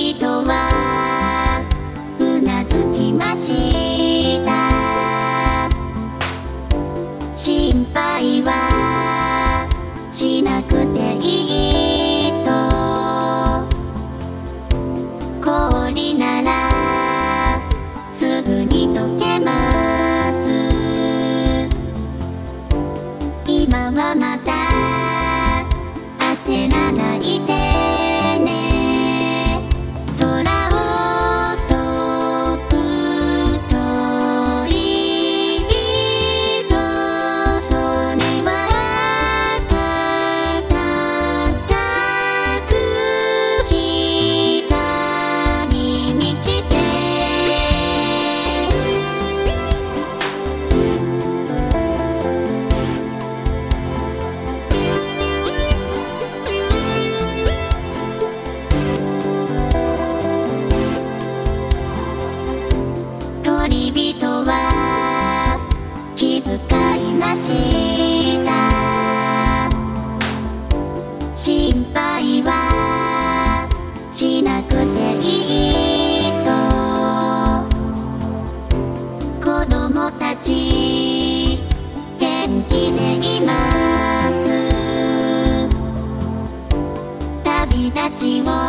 々はうなずきました心配はしなくていいと。氷ならすぐに溶けます。今はまた焦らないで。ち元気でいます。旅立ちを。